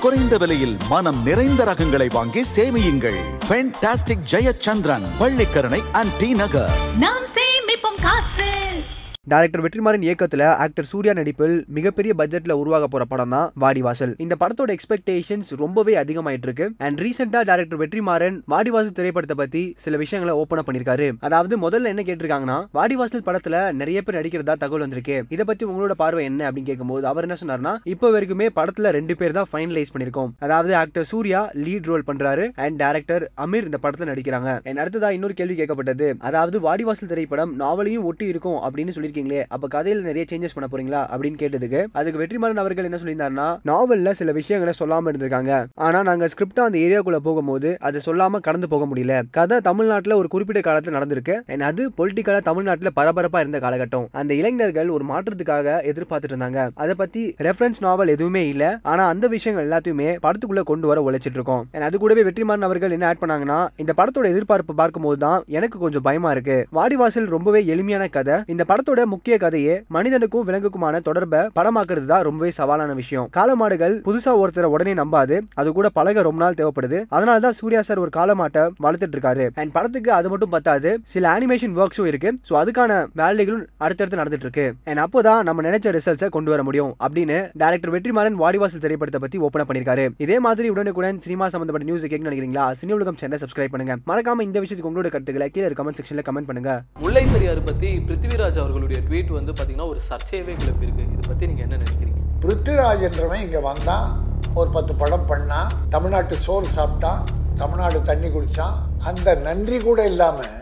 குறைந்த விலையில் மனம் நிறைந்த ரகங்களை வாங்கி சேமியுங்கள். Fantastic Jayachandran Pallikaranai and D Nagar நாம் டைரக்டர் வெற்றிமாறன் இயக்கத்துல ஆக்டர் சூர்யா நடிப்பில் மிகப்பெரிய பட்ஜெட்ல உருவாக போற படம் தான் வாடிவாசல் இந்த படத்தோட எக்ஸ்பெக்டேஷன்ஸ் ரொம்பவே அதிகமாயிட்டு இருக்கு. அண்ட் ரீசெண்டா டைரக்டர் வெற்றிமாறன் வாடிவாசல் திரைப்படத்தை பத்தி சில விஷயங்களை ஓபன் பண்ணிருக்காரு. அதாவது முதல்ல என்ன கேட்டிருக்காங்கன்னா வாடிவாசல் படத்துல நிறைய பேர் நடிக்கிறதா தகவல் வந்திருக்கு. இதை பத்தி உங்களோட பார்வை என்ன அப்படின்னு கேட்கும்போது அவர் என்ன சொன்னார்னா இப்போ வரைக்குமே படத்துல ரெண்டு பேர் தான் ஃபைனலைஸ் பண்ணிருக்கோம். அதாவது ஆக்டர் சூர்யா லீட் ரோல் பண்றாரு அண்ட் டைரக்டர் அமீர் இந்த படத்துல நடிக்கிறாங்க. அடுத்ததா இன்னொரு கேள்வி கேட்கப்பட்டது. அதாவது வாடிவாசல் திரைப்படம் நாவலையும் ஒட்டி இருக்கும் அப்படின்னு சொல்லி பண்ணிருக்கீங்களே அப்ப கதையில நிறைய சேஞ்சஸ் பண்ண போறீங்களா அப்படின்னு கேட்டதுக்கு அதுக்கு வெற்றிமாறன் அவர்கள் என்ன சொல்லியிருந்தாருன்னா நாவல்ல சில விஷயங்களை சொல்லாம இருந்திருக்காங்க. ஆனா நாங்க ஸ்கிரிப்டா அந்த ஏரியாக்குள்ள போகும்போது அதை சொல்லாம கடந்து போக முடியல. கதை தமிழ்நாட்டுல ஒரு குறிப்பிட்ட காலத்துல நடந்திருக்கு. And அது பொலிட்டிக்கலா தமிழ்நாட்டுல பரபரப்பா இருந்த காலகட்டம். அந்த இளைஞர்கள் ஒரு மாற்றத்துக்காக எதிர்பார்த்துட்டு இருந்தாங்க. அதை பத்தி ரெஃபரன்ஸ் நாவல் எதுவுமே இல்ல. ஆனா அந்த விஷயங்கள் எல்லாத்தையுமே படத்துக்குள்ள கொண்டு வர உழைச்சிட்டு இருக்கோம். அது கூடவே வெற்றிமாறன் அவர்கள் என்ன ஆட் பண்ணாங்கன்னா இந்த படத்தோட எதிர்பார்ப்பு பார்க்கும்போது தான் எனக்கு கொஞ்சம் பயமா இருக்கு. வாடிவாசல் ரொம்பவே எளிமையான கதை. இந்த படத்தோட முக்கிய கதையே மனிதனுக்கும் விலங்குக்குமான தொடர்பை படமாக்குறது தான் ரொம்பவே சவாலான விஷயம். காலமாடுகள் புதுசா ஒருத்தரை உடனே நம்பாது அது கூட பழக ரொம்ப நாள் தேவைப்படுது. அதனால தான் சூர்யா சார் ஒரு காலமாட்டை வளர்த்துட்டு இருக்காரு. அண்ட் படத்துக்கு அது மட்டும் பத்தாது சில அனிமேஷன் ஒர்க்ஸும் இருக்கு. ஸோ அதுக்கான வேலைகளும் அடுத்தடுத்து நடந்துட்டு இருக்கு. அண்ட் அப்போதான் நம்ம நினைச்ச ரிசல்ட்ஸை கொண்டு வர முடியும் அப்படின்னு டேரக்டர் வெற்றிமாறன் வாடிவாசல் திரைப்படத்தை பத்தி ஓப்பன் பண்ணிருக்காரு இதே மாதிரி உடனுக்குடன் சினிமா சம்பந்தப்பட்ட நியூஸ் கேட்க நினைக்கிறீங்களா? சினி உலகம் சேனல் சப்ஸ்கிரைப் பண்ணுங்க. மறக்காம இந்த விஷயத்துக்கு உங்களோட கருத்துக்களை கீழே கமெண்ட் செக்ஷன்ல கமெண்ட் பண்ணுங்க. முல்லை பெரியார் பத்தி பிருத்திவிராஜ் அவர்களுடைய ட்வீட் வந்து பார்த்தீங்கன்னா ஒரு சர்ச்சையவே கிளப்பியிருக்கு. இதை பற்றி நீங்கள் என்ன நினைக்கிறீங்க? பிருத்திவிராஜ் என்றவன் இங்கே வந்தான் ஒரு பத்து படம் பண்ணான் தமிழ்நாட்டு சோறு சாப்பிட்டான் தமிழ்நாடு தண்ணி குடித்தான் அந்த நன்றி கூட இல்லாமல்